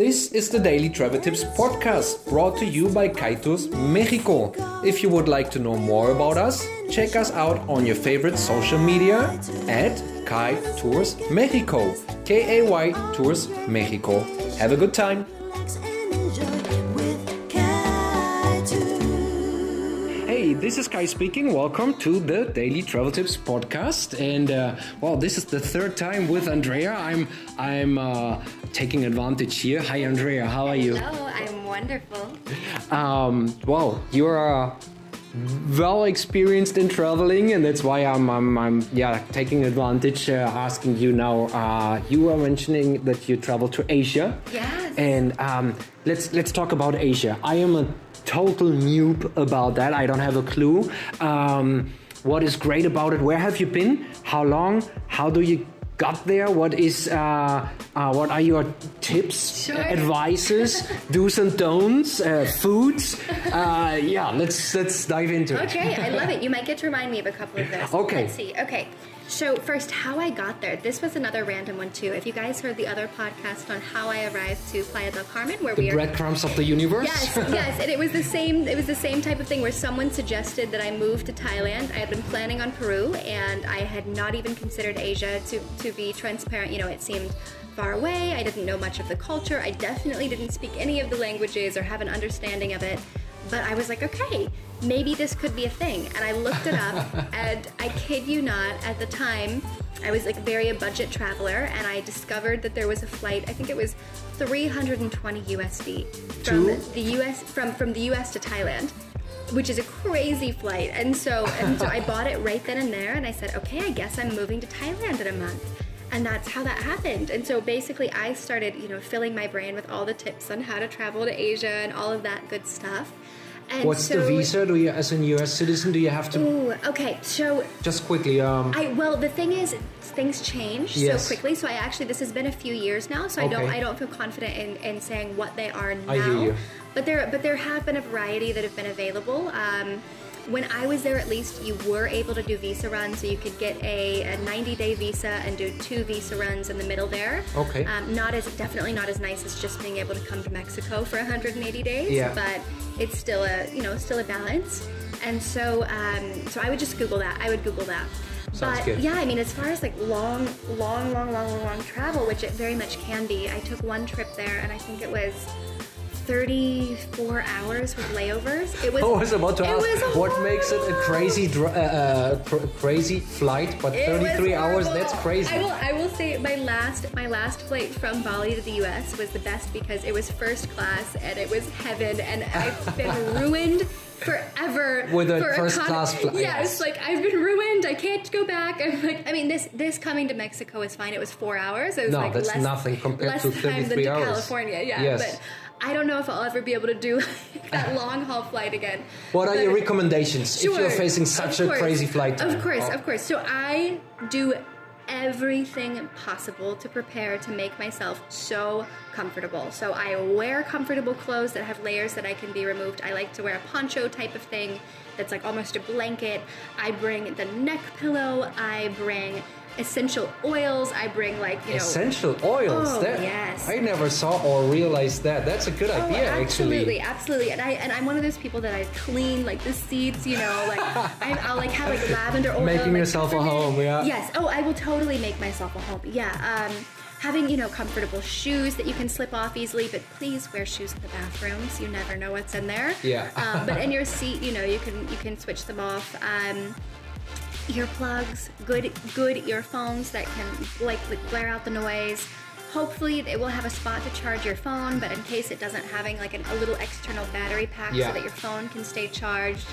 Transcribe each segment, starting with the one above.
This is the Daily Travel Tips podcast brought to you by Kay Tours Mexico. If you would like to know more about us, check us out on your favorite social media at Kay Tours Mexico. K A Y Tours Mexico. Have a good time. Hey, this is Kai speaking. Welcome to the Daily Travel Tips podcast. And uh, well, this is the third time with Andrea. I'm I'm uh, taking advantage here. Hi, Andrea. How are you? Hello, I'm wonderful. Um, well, you're uh, well experienced in traveling, and that's why I'm I'm, I'm yeah taking advantage, uh, asking you now. Uh, you were mentioning that you travel to Asia. Yes. And um, let's let's talk about Asia. I am a total noob about that. I don't have a clue. Um, what is great about it? Where have you been? How long? How do you got there? What is uh, uh, what are your tips, Sure. advices, do's and don'ts, uh, foods? Uh, yeah, let's let's dive into it. Okay, I love it. You might get to remind me of a couple of those. Okay. Let's see. Okay. So first, how I got there. This was another random one too. If you guys heard the other podcast on how I arrived to Playa del Carmen, where we are breadcrumbs of the universe. Yes, yes, and it was the same. It was the same type of thing where someone suggested that I move to Thailand. I had been planning on Peru, and I had not even considered Asia. To to be transparent, you know, it seemed far away. I didn't know much of the culture. I definitely didn't speak any of the languages or have an understanding of it. But I was like, okay, maybe this could be a thing. And I looked it up, and I kid you not, at the time, I was like very a budget traveler, and I discovered that there was a flight. I think it was 320 USD from To? the US from from the US to Thailand, which is a crazy flight. And so and so I bought it right then and there, and I said, okay, I guess I'm moving to Thailand in a month. And that's how that happened. And so basically, I started, you know, filling my brain with all the tips on how to travel to Asia and all of that good stuff. And What's the visa? Do you, as a U.S. citizen, do you have to Ooh, okay. So just quickly? Um, I well, the thing is, things change Yes. so quickly. So I actually, this has been a few years now, so I don't, I don't feel confident in, in saying what they are now. I hear you. But there, but there have been a variety that have been available. Um, when I was there, at least you were able to do visa runs, so you could get a, a 90-day visa and do two visa runs in the middle there. Okay. Um, not as definitely not as nice as just being able to come to Mexico for 180 days. Yeah. But it's still a you know still a balance. And so um, so I would just Google that. I would Google that. Sounds but good. yeah, I mean, as far as like long, long, long, long, long, long travel, which it very much can be, I took one trip there, and I think it was 34 hours with layovers. It was. I was about to it ask was what makes it a crazy, dr- uh, uh, cr- crazy flight, but It 33 hours? That's crazy. I will, I will say my last my last flight from Bali to the US was the best because it was first class and it was heaven and I've been ruined forever With a for first econ- class flight, Yes, yes. like I've been ruined. I can't go back. I'm like I mean this this coming to Mexico is fine. It was four hours. It was No, like that's less, nothing compared less to time 33 than to hours. California. Yeah, Yes. but I don't know if I'll ever be able to do that long haul flight again. what are your recommendations if you're facing such a course. crazy flight time? Of course, Oh, of course. So I do everything possible to prepare to make myself so comfortable. So I wear comfortable clothes that have layers that I can be removed. I like to wear a poncho type of thing that's like almost a blanket. I bring the neck pillow. I bring essential oils. I bring like, you know, Essential oils. Oh, that, yes. I never saw or realized that. That's a good Oh, idea, absolutely, actually. absolutely. Absolutely. And I and I'm one of those people that I clean like the seats, you know, like I, I'll like have like lavender oil. Making like, yourself a home, yeah. Yes. Oh, I will totally make myself a home. Yeah. Um, having you know comfortable shoes that you can slip off easily, but please wear shoes in the bathrooms. You never know what's in there. Yeah. um, but in your seat, you know, you can you can switch them off. Um, earplugs, good good earphones that can like blare out the noise. Hopefully, it will have a spot to charge your phone, but in case it doesn't, having like an, a little external battery pack Yeah. so that your phone can stay charged.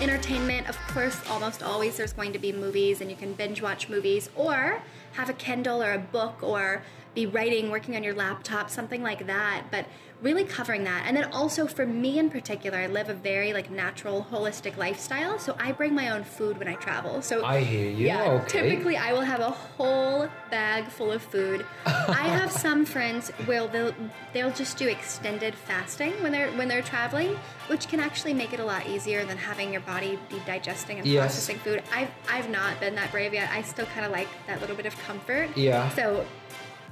Entertainment, of course, almost always there's going to be movies, and you can binge watch movies or have a Kindle or a book or be writing, working on your laptop, something like that. But really covering that. And then also for me in particular, I live a very like natural, holistic lifestyle. So I bring my own food when I travel. So I hear you. yeah, okay. typically I will have a whole bag full of food. I have some friends will they'll they'll just do extended fasting when they're when they're traveling, which can actually make it a lot easier than having your body be digesting and Yes. processing food. I've I've not been that brave yet. I still kind of like that little bit of comfort. Yeah. So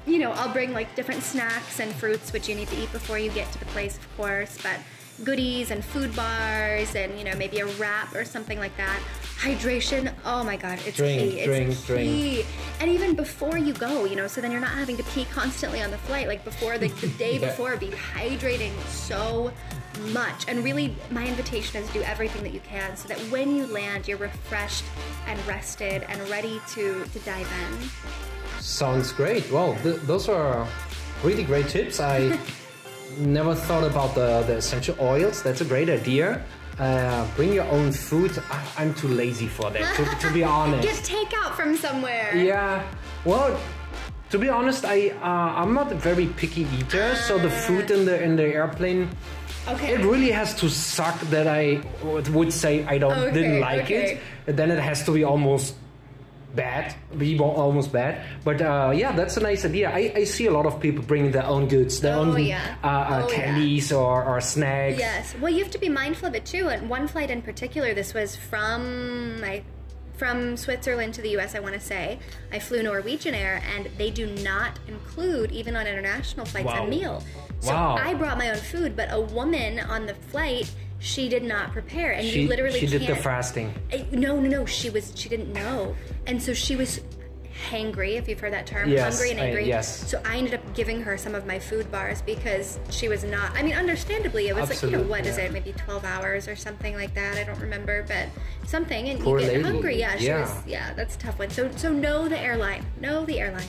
you know, I'll bring like different snacks and fruits, which you need to eat before you get to the place, of course, but goodies and food bars and, you know, maybe a wrap or something like that. Hydration, oh my god, it's Drink, key. drink, it's drink. key. And even before you go, you know, so then you're not having to pee constantly on the flight. Like before the, the day Yeah. before, be hydrating so much. And really, my invitation is do everything that you can so that when you land, you're refreshed and rested and ready to, to dive in. Sounds great. Well, th- those are really great tips. I never thought about the, the essential oils. That's a great idea. Uh, bring your own food. I, I'm too lazy for that, to, to be honest. Get takeout from somewhere. Yeah. Well, to be honest, I uh, I'm not a very picky eater, so the food in the in the airplane. Okay. It really has to suck that I would would say I don't Okay, didn't like okay. it. And then it has to be almost bad, be almost bad. But uh, yeah, that's a nice idea. I, I see a lot of people bringing their own goods, their Oh, own yeah. uh, uh, Oh, yeah. candies or, or snacks. Yes. Well, you have to be mindful of it too. And one flight in particular, this was from I, from Switzerland to the U.S. I want to say I flew Norwegian Air, and they do not include even on international flights Wow. a meal. So Wow. I brought my own food, but a woman on the flight. She did not prepare, and She, you literally she did the fasting. Uh, No, no, no. She was. She didn't know, and so she was hangry. If you've heard that term, Yes, hungry and I- angry. yes. So I ended up giving her some of my food bars because she was not. I mean, understandably, it was like you know what is yeah. it? Maybe twelve hours or something like that. I don't remember, but something. And Poor you get lady. hungry. Yeah, she Yeah. was. Yeah, that's a tough one. So so know the airline. Know the airline.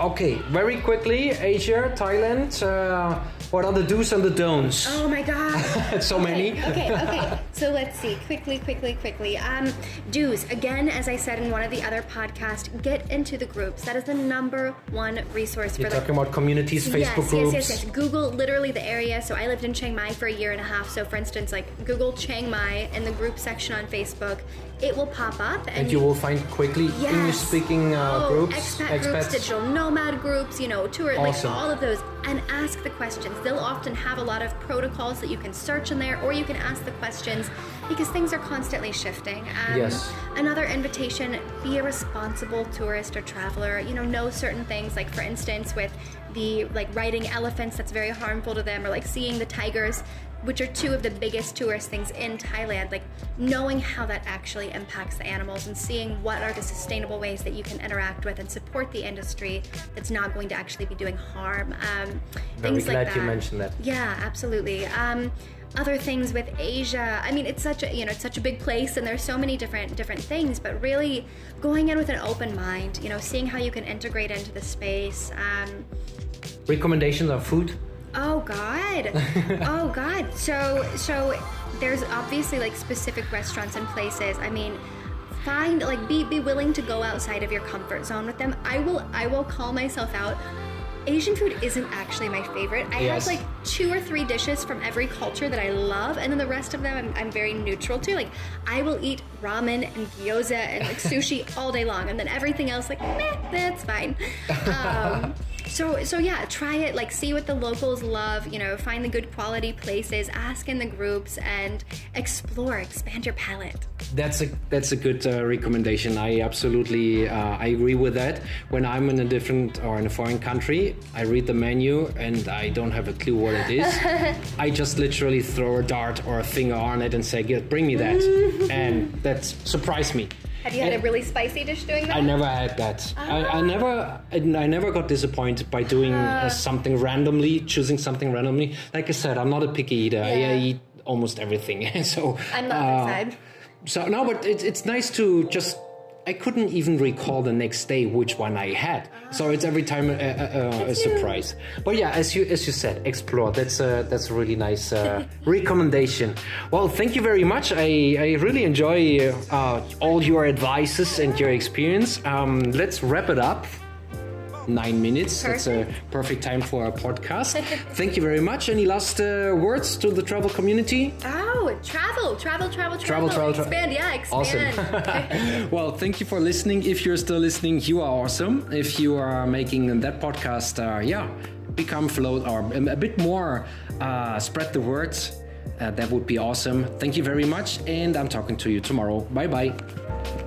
Okay, very quickly, Asia, Thailand. Uh, what are the do's and the don'ts? Oh my god. so Okay, many. okay, okay. So let's see. Quickly, quickly, quickly. Um, dues. Again, as I said in one of the other podcasts, get into the groups. That is the number one resource You're for the talking about communities, Facebook yes, groups. Yes, yes, yes. Google literally the area. So I lived in Chiang Mai for a year and a half. So for instance, like Google Chiang Mai in the group section on Facebook, it will pop up and, And you will find quickly Yes. English-speaking uh, Oh, groups, expat groups, digital nomad groups, you know, tour, Awesome. like all of those, and ask the questions. They'll often have a lot of protocols that you can search in there, or you can ask the questions because things are constantly shifting. Um, Yes. Another invitation: be a responsible tourist or traveler. You know, know certain things. Like for instance, with the like riding elephants, that's very harmful to them, or like seeing the tigers which are two of the biggest tourist things in Thailand, like knowing how that actually impacts the animals and seeing what are the sustainable ways that you can interact with and support the industry that's not going to actually be doing harm. Um, Very things glad like you that. mentioned that. Yeah, absolutely. Um, other things with Asia, I mean, it's such a you know it's such a big place, and there's so many different different things. But really, going in with an open mind, you know, seeing how you can integrate into the space. Um, Recommendations on food. Oh God! oh God! So so there's obviously like specific restaurants and places. I mean, find like be be willing to go outside of your comfort zone with them. I will I will call myself out. Asian food isn't actually my favorite. I Yes. have like two or three dishes from every culture that I love, and then the rest of them I'm, I'm very neutral to. Like I will eat ramen and gyoza and like sushi all day long, and then everything else like meh, that's fine. Um, so so yeah, try it. Like see what the locals love. You know, find the good quality places, ask in the groups, and explore. Expand your palate. That's a that's a good uh, recommendation. I absolutely uh, I agree with that. When I'm in a different or in a foreign country, I read the menu and I don't have a clue what it is. I just literally throw a dart or a finger on it and say, "Get, bring me that," and that surprised me. Have you had a really spicy dish doing that? I never had that. I, I never, I, never got disappointed by doing uh, something randomly, choosing something randomly. Like I said, I'm not a picky eater. I, I eat almost everything. so I'm not uh, side. So no, but it's it's nice to just. I couldn't even recall the next day which one I had. So it's every time a, a, a, a surprise. But yeah, as you as you said, explore. That's a that's a really nice uh, recommendation. Well, thank you very much. I I really enjoy uh, all your advices and your experience. Um, let's wrap it up. Nine minutes. That's a perfect time for a podcast. Thank you very much. Any last uh, words to the travel community? Oh, travel, travel, travel, travel, Travel, travel, tra- expand. Yeah, expand. Awesome. well, thank you for listening. If you're still listening, you are awesome. If you are making that podcast, uh, yeah, become float or a bit more, uh, spread the word. Uh, that would be awesome. Thank you very much, and I'm talking to you tomorrow. Bye bye.